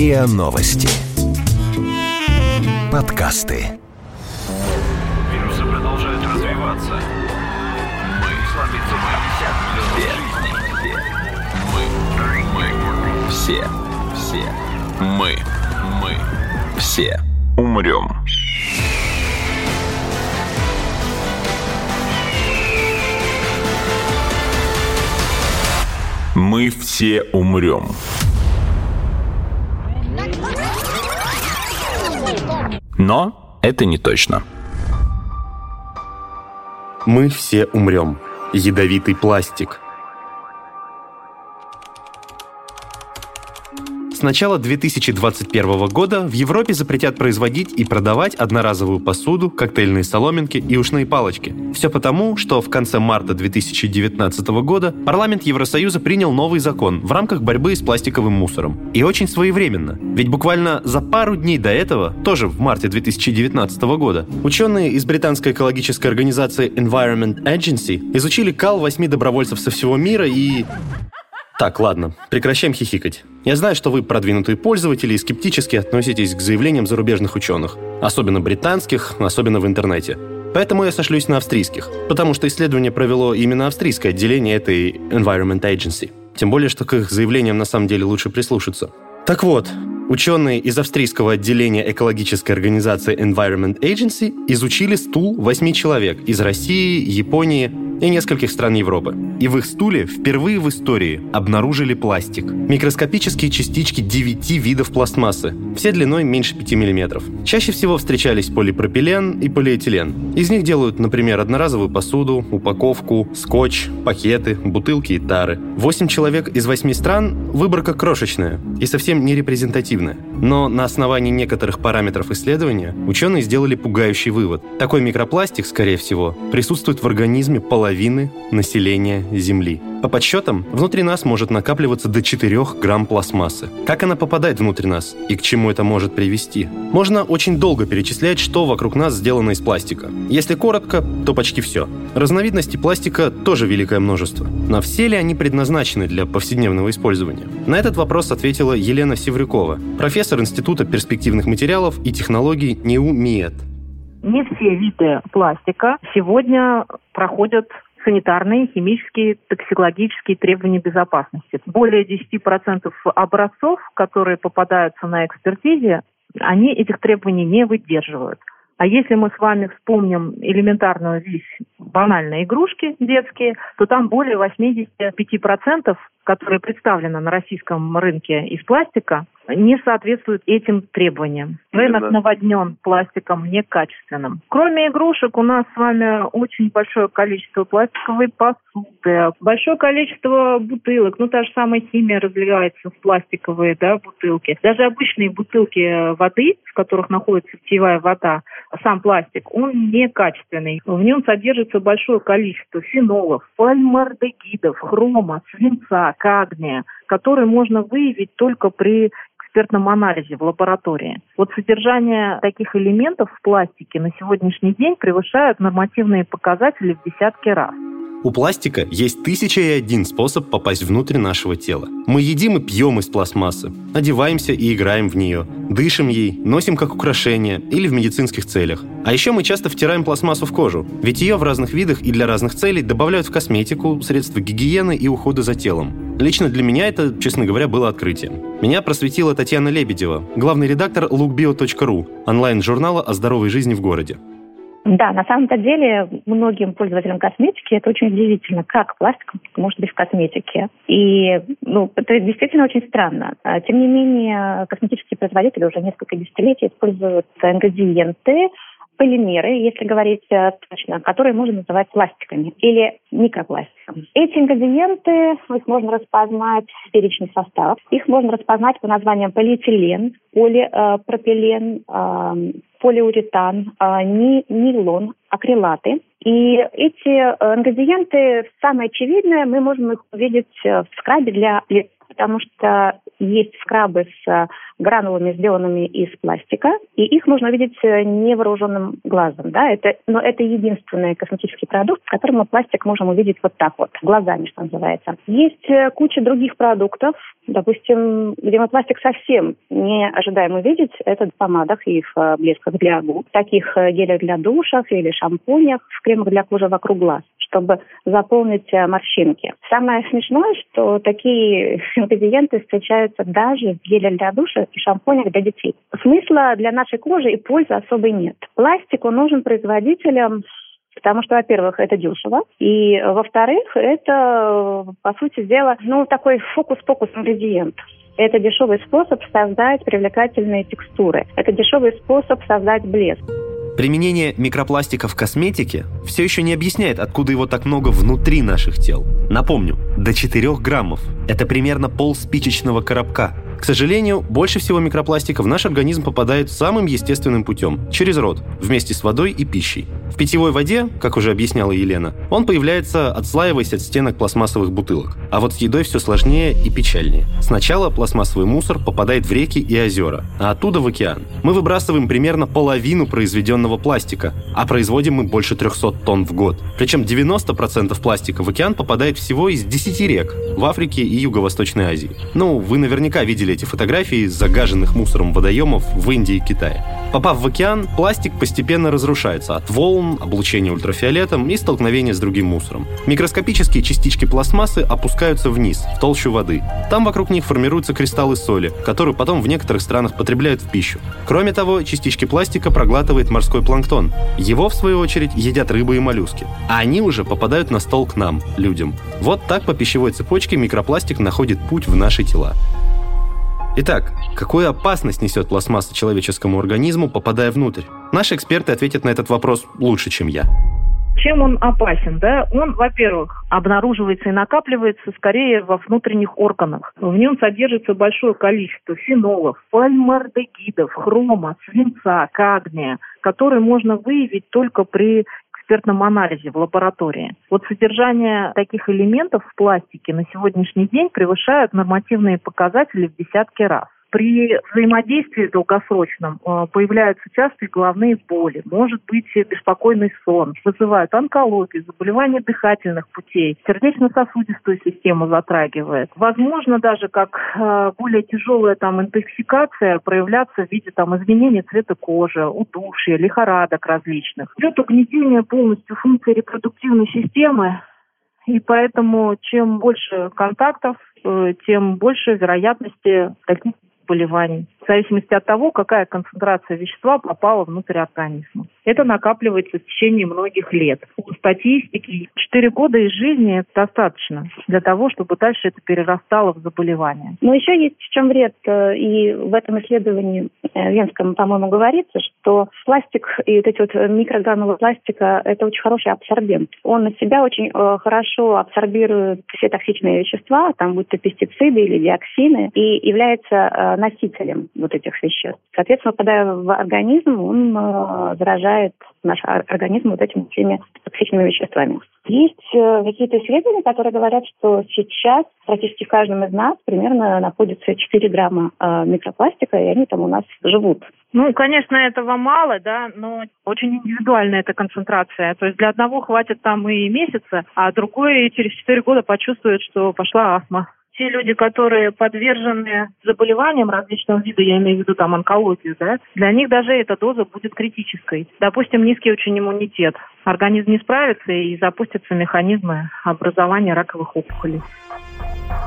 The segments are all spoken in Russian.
РИА Новости. Подкасты. Вирусы продолжают развиваться. Мы сломиться мы Мы. Мы. Все. Все. Мы. Мы. Все. Умрем. Мы все умрем. Но это не точно. Мы все умрем. Ядовитый пластик – С начала 2021 года в Европе запретят производить и продавать одноразовую посуду, коктейльные соломинки и ушные палочки. Все потому, что в конце марта 2019 года парламент Евросоюза принял новый закон в рамках борьбы с пластиковым мусором. И очень своевременно. Ведь буквально за пару дней до этого, тоже в марте 2019 года, ученые из британской экологической организации Environment Agency изучили кал восьми добровольцев со всего мира и... Так, ладно, прекращаем хихикать. Я знаю, что вы продвинутые пользователи и скептически относитесь к заявлениям зарубежных ученых. Особенно британских, особенно в интернете. Поэтому я сошлюсь на австрийских, потому что исследование провело именно австрийское отделение этой Environment Agency. Тем более, что к их заявлениям на самом деле лучше прислушаться. Так вот, Ученые из австрийского отделения экологической организации Environment Agency изучили стул восьми человек из России, Японии и нескольких стран Европы. И в их стуле впервые в истории обнаружили пластик. Микроскопические частички 9 видов пластмассы, все длиной меньше 5 мм. Чаще всего встречались полипропилен и полиэтилен. Из них делают, например, одноразовую посуду, упаковку, скотч, пакеты, бутылки и тары. Восемь человек из восьми стран выборка крошечная и совсем не репрезентативная. Но на основании некоторых параметров исследования ученые сделали пугающий вывод. Такой микропластик, скорее всего, присутствует в организме половины населения Земли. По подсчетам, внутри нас может накапливаться до 4 грамм пластмассы. Как она попадает внутрь нас и к чему это может привести? Можно очень долго перечислять, что вокруг нас сделано из пластика. Если коротко, то почти все. Разновидностей пластика тоже великое множество. Но все ли они предназначены для повседневного использования? На этот вопрос ответила Елена Севрюкова, профессор Института перспективных материалов и технологий НИУ МИЭТ. Не все виды пластика сегодня проходят санитарные, химические, токсикологические требования безопасности. Более 10% образцов, которые попадаются на экспертизе, они этих требований не выдерживают. А если мы с вами вспомним элементарную вещь, банальные игрушки детские, то там более 85%, которые представлены на российском рынке из пластика, не соответствуют этим требованиям. Рынок наводнен пластиком некачественным. Кроме игрушек, у нас с вами очень большое количество пластиковой посуды, большое количество бутылок. Ну, та же самая химия разливается в пластиковые да, бутылки. Даже обычные бутылки воды, в которых находится питьевая вода, сам пластик, он некачественный. В нем содержится большое количество фенолов, формальдегидов, хрома, свинца, кадмия, которые можно выявить только при экспертном анализе в лаборатории. Вот содержание таких элементов в пластике на сегодняшний день превышает нормативные показатели в десятки раз. У пластика есть тысяча и один способ попасть внутрь нашего тела. Мы едим и пьем из пластмассы, одеваемся и играем в нее, дышим ей, носим как украшение или в медицинских целях. А еще мы часто втираем пластмассу в кожу, ведь ее в разных видах и для разных целей добавляют в косметику, средства гигиены и ухода за телом. Лично для меня это, честно говоря, было открытием. Меня просветила Татьяна Лебедева, главный редактор lookbio.ru, онлайн-журнала о здоровой жизни в городе. Да, на самом-то деле многим пользователям косметики это очень удивительно, как пластик может быть в косметике. И ну, это действительно очень странно. А, тем не менее, косметические производители уже несколько десятилетий используют ингредиенты, полимеры, если говорить э, точно, которые можно называть пластиками или микропластиком. Эти ингредиенты их можно распознать в перечне состав. Их можно распознать по названиям полиэтилен, полипропилен, э, полиуретан, э, нейлон, акрилаты. И эти ингредиенты, самое очевидное, мы можем их увидеть в скрабе для лица, потому что есть скрабы с гранулами, сделанными из пластика, и их можно увидеть невооруженным глазом. Да? Это, но это единственный косметический продукт, в котором мы пластик можем увидеть вот так вот, глазами, что называется. Есть куча других продуктов, допустим, где мы пластик совсем не ожидаем увидеть, это в помадах и в блесках для губ, таких гелях для душах или шампунях, в кремах для кожи вокруг глаз чтобы заполнить э, морщинки. Самое смешное, что такие ингредиенты встречаются даже в геле для душа и шампунях для детей. Смысла для нашей кожи и пользы особой нет. Пластик он нужен производителям Потому что, во-первых, это дешево, и, во-вторых, это, по сути дела, ну, такой фокус-покус ингредиент. Это дешевый способ создать привлекательные текстуры. Это дешевый способ создать блеск. Применение микропластика в косметике все еще не объясняет, откуда его так много внутри наших тел. Напомню, до 4 граммов. Это примерно пол спичечного коробка. К сожалению, больше всего микропластика в наш организм попадает самым естественным путем – через рот, вместе с водой и пищей. В питьевой воде, как уже объясняла Елена, он появляется, отслаиваясь от стенок пластмассовых бутылок. А вот с едой все сложнее и печальнее. Сначала пластмассовый мусор попадает в реки и озера, а оттуда в океан. Мы выбрасываем примерно половину произведенного пластика, а производим мы больше 300 тонн в год. Причем 90% пластика в океан попадает всего из 10 рек в Африке и Юго-Восточной Азии. Ну, вы наверняка видели эти фотографии загаженных мусором водоемов в Индии и Китае. Попав в океан, пластик постепенно разрушается от волн, облучения ультрафиолетом и столкновения с другим мусором. Микроскопические частички пластмассы опускаются вниз, в толщу воды. Там вокруг них формируются кристаллы соли, которые потом в некоторых странах потребляют в пищу. Кроме того, частички пластика проглатывает морской планктон. Его, в свою очередь, едят рыбы и моллюски. А они уже попадают на стол к нам, людям. Вот так по пищевой цепочке микропластик находит путь в наши тела. Итак, какую опасность несет пластмасса человеческому организму, попадая внутрь? Наши эксперты ответят на этот вопрос лучше, чем я. Чем он опасен? Да? Он, во-первых, обнаруживается и накапливается скорее во внутренних органах. В нем содержится большое количество фенолов, фальмардегидов, хрома, свинца, кадмия, которые можно выявить только при экспертном анализе в лаборатории. Вот содержание таких элементов в пластике на сегодняшний день превышает нормативные показатели в десятки раз. При взаимодействии долгосрочном э, появляются частые головные боли, может быть беспокойный сон, вызывают онкологию, заболевания дыхательных путей, сердечно-сосудистую систему затрагивает. Возможно даже как э, более тяжелая там интоксикация проявляться в виде там изменения цвета кожи, удушья, лихорадок различных. Идет угнетение полностью функции репродуктивной системы, и поэтому чем больше контактов, э, тем больше вероятности таких заболеваний, зависимости от того, какая концентрация вещества попала внутрь организма. Это накапливается в течение многих лет. У статистики 4 года из жизни достаточно для того, чтобы дальше это перерастало в заболевание. Но еще есть в чем вред, э, и в этом исследовании э, Венском, по-моему, говорится, что пластик и вот эти вот микрогранулы пластика – это очень хороший абсорбент. Он на себя очень э, хорошо абсорбирует все токсичные вещества, там будь то пестициды или диоксины, и является носителем вот этих веществ. Соответственно, попадая в организм, он э, заражает наш организм вот этими всеми токсичными веществами. Есть э, какие-то исследования, которые говорят, что сейчас практически в каждом из нас примерно находится 4 грамма э, микропластика, и они там у нас живут. Ну, конечно, этого мало, да, но очень индивидуальная эта концентрация. То есть для одного хватит там и месяца, а другой через 4 года почувствует, что пошла астма те люди, которые подвержены заболеваниям различного вида, я имею в виду там онкологию, да, для них даже эта доза будет критической. Допустим, низкий очень иммунитет. Организм не справится и запустятся механизмы образования раковых опухолей.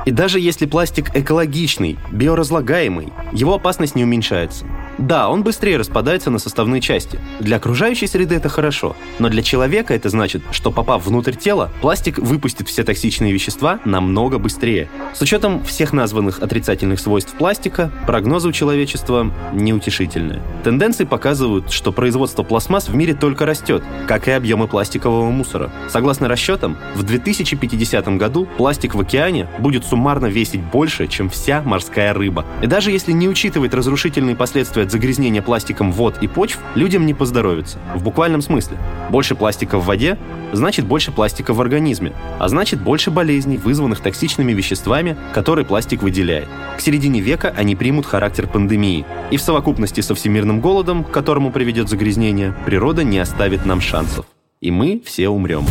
И даже если пластик экологичный, биоразлагаемый, его опасность не уменьшается. Да, он быстрее распадается на составные части. Для окружающей среды это хорошо, но для человека это значит, что попав внутрь тела, пластик выпустит все токсичные вещества намного быстрее. С учетом всех названных отрицательных свойств пластика, прогнозы у человечества неутешительные. Тенденции показывают, что производство пластмасс в мире только растет, как и объемы пластикового мусора. Согласно расчетам, в 2050 году пластик в океане будет суммарно весить больше, чем вся морская рыба. И даже если не учитывать разрушительные последствия от загрязнения пластиком вод и почв, людям не поздоровится. В буквальном смысле. Больше пластика в воде – значит больше пластика в организме, а значит больше болезней, вызванных токсичными веществами, которые пластик выделяет. К середине века они примут характер пандемии. И в совокупности со всемирным голодом, к которому приведет загрязнение, природа не оставит нам шансов. И мы все умрем.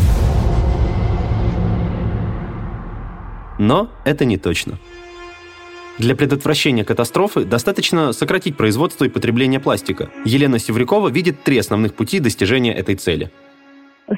Но это не точно. Для предотвращения катастрофы достаточно сократить производство и потребление пластика. Елена Севрюкова видит три основных пути достижения этой цели.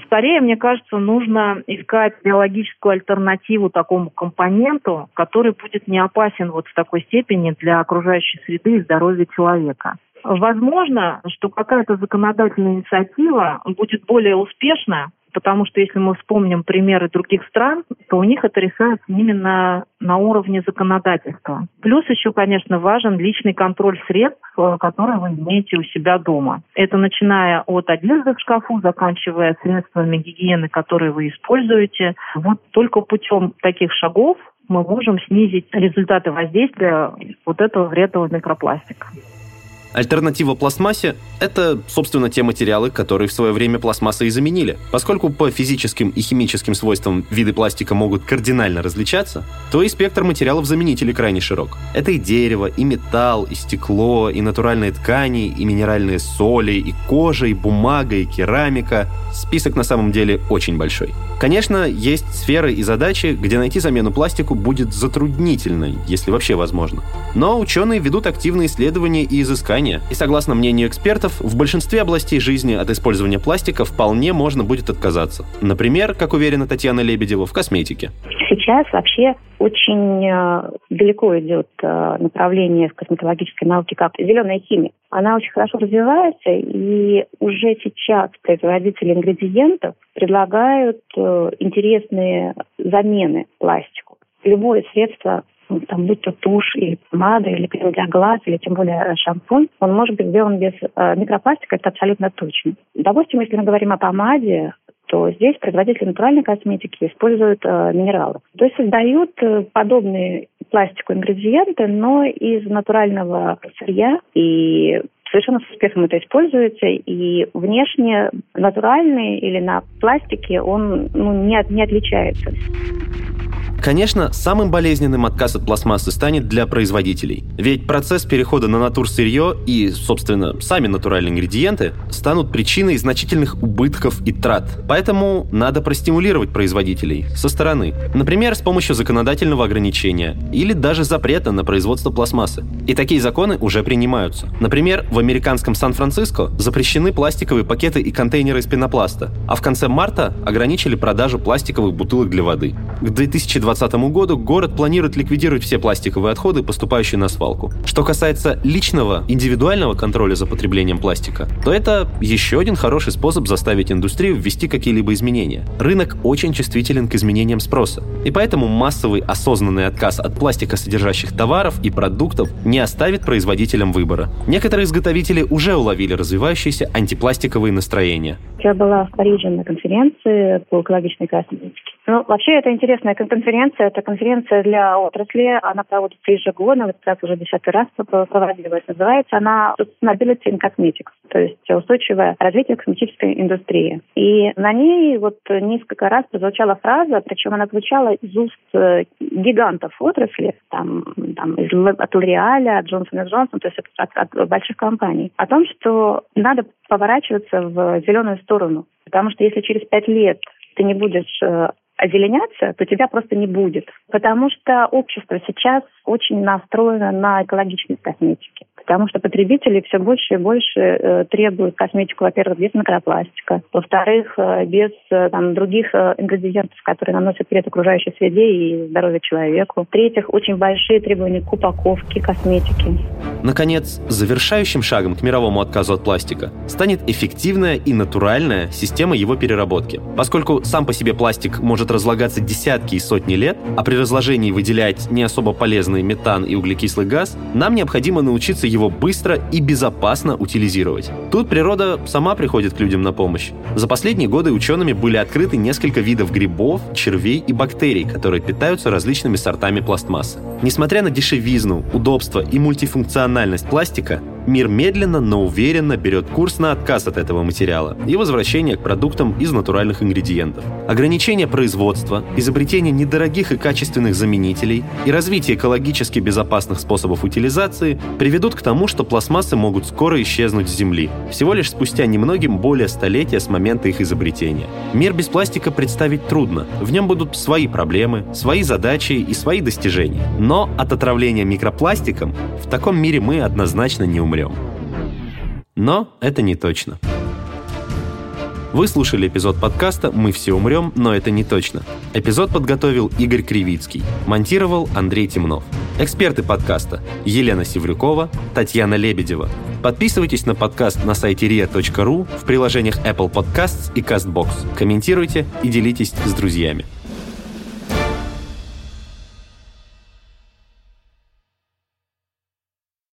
Скорее, мне кажется, нужно искать биологическую альтернативу такому компоненту, который будет не опасен вот в такой степени для окружающей среды и здоровья человека. Возможно, что какая-то законодательная инициатива будет более успешна, потому что если мы вспомним примеры других стран, то у них это решается именно на уровне законодательства. Плюс еще, конечно, важен личный контроль средств, э, которые вы имеете у себя дома. Это начиная от одежды в шкафу, заканчивая средствами гигиены, которые вы используете. Вот только путем таких шагов мы можем снизить результаты воздействия вот этого вредного микропластика. Альтернатива пластмассе – это, собственно, те материалы, которые в свое время пластмассой и заменили. Поскольку по физическим и химическим свойствам виды пластика могут кардинально различаться, то и спектр материалов-заменителей крайне широк. Это и дерево, и металл, и стекло, и натуральные ткани, и минеральные соли, и кожа, и бумага, и керамика. Список на самом деле очень большой. Конечно, есть сферы и задачи, где найти замену пластику будет затруднительно, если вообще возможно. Но ученые ведут активные исследования и изыскания, и согласно мнению экспертов, в большинстве областей жизни от использования пластика вполне можно будет отказаться. Например, как уверена Татьяна Лебедева, в косметике. Сейчас вообще очень э, далеко идет э, направление в косметологической науке, как зеленая химия. Она очень хорошо развивается, и уже сейчас производители ингредиентов предлагают э, интересные замены пластику. Любое средство там, будь то тушь или помада, или крем для глаз, или тем более шампунь, он может быть сделан без э, микропластика, это абсолютно точно. Допустим, если мы говорим о помаде, то здесь производители натуральной косметики используют э, минералы. То есть создают э, подобные пластику ингредиенты, но из натурального сырья и совершенно с успехом это используется, и внешне натуральный или на пластике он ну, не, не отличается. Конечно, самым болезненным отказ от пластмассы станет для производителей. Ведь процесс перехода на натурсырье и, собственно, сами натуральные ингредиенты станут причиной значительных убытков и трат. Поэтому надо простимулировать производителей со стороны. Например, с помощью законодательного ограничения или даже запрета на производство пластмассы. И такие законы уже принимаются. Например, в американском Сан-Франциско запрещены пластиковые пакеты и контейнеры из пенопласта, а в конце марта ограничили продажу пластиковых бутылок для воды. К 2020 2020 году город планирует ликвидировать все пластиковые отходы, поступающие на свалку. Что касается личного, индивидуального контроля за потреблением пластика, то это еще один хороший способ заставить индустрию ввести какие-либо изменения. Рынок очень чувствителен к изменениям спроса, и поэтому массовый осознанный отказ от пластика содержащих товаров и продуктов не оставит производителям выбора. Некоторые изготовители уже уловили развивающиеся антипластиковые настроения. Я была в Париже на конференции по экологичной косметике. Ну, вообще, это интересная конференция. Это конференция для отрасли. Она проводится ежегодно. Вот как уже десятый раз проводилась. Называется она Sustainability in Cosmetics, то есть устойчивое развитие косметической индустрии. И на ней вот несколько раз прозвучала фраза, причем она звучала из уст э, гигантов отрасли, там, там из, от L'Oreal, от Johnson Johnson, то есть от, от, от больших компаний, о том, что надо поворачиваться в зеленую сторону. Потому что если через пять лет ты не будешь э, озеленяться, то тебя просто не будет. Потому что общество сейчас очень настроено на экологичность косметики потому что потребители все больше и больше э, требуют косметику, во-первых, без микропластика, во-вторых, э, без э, там, других э, ингредиентов, которые наносят вред окружающей среде и здоровью человеку. В-третьих, очень большие требования к упаковке косметики. Наконец, завершающим шагом к мировому отказу от пластика станет эффективная и натуральная система его переработки. Поскольку сам по себе пластик может разлагаться десятки и сотни лет, а при разложении выделять не особо полезный метан и углекислый газ, нам необходимо научиться его быстро и безопасно утилизировать. Тут природа сама приходит к людям на помощь. За последние годы учеными были открыты несколько видов грибов, червей и бактерий, которые питаются различными сортами пластмассы. Несмотря на дешевизну, удобство и мультифункциональность пластика, мир медленно, но уверенно берет курс на отказ от этого материала и возвращение к продуктам из натуральных ингредиентов. Ограничение производства, изобретение недорогих и качественных заменителей и развитие экологически безопасных способов утилизации приведут к тому, что пластмассы могут скоро исчезнуть с Земли, всего лишь спустя немногим более столетия с момента их изобретения. Мир без пластика представить трудно. В нем будут свои проблемы, свои задачи и свои достижения. Но от отравления микропластиком в таком мире мы однозначно не умрем. Но это не точно. Вы слушали эпизод подкаста «Мы все умрем, но это не точно». Эпизод подготовил Игорь Кривицкий, монтировал Андрей Темнов. Эксперты подкаста Елена Севрюкова, Татьяна Лебедева. Подписывайтесь на подкаст на сайте ria.ru в приложениях Apple Podcasts и CastBox. Комментируйте и делитесь с друзьями.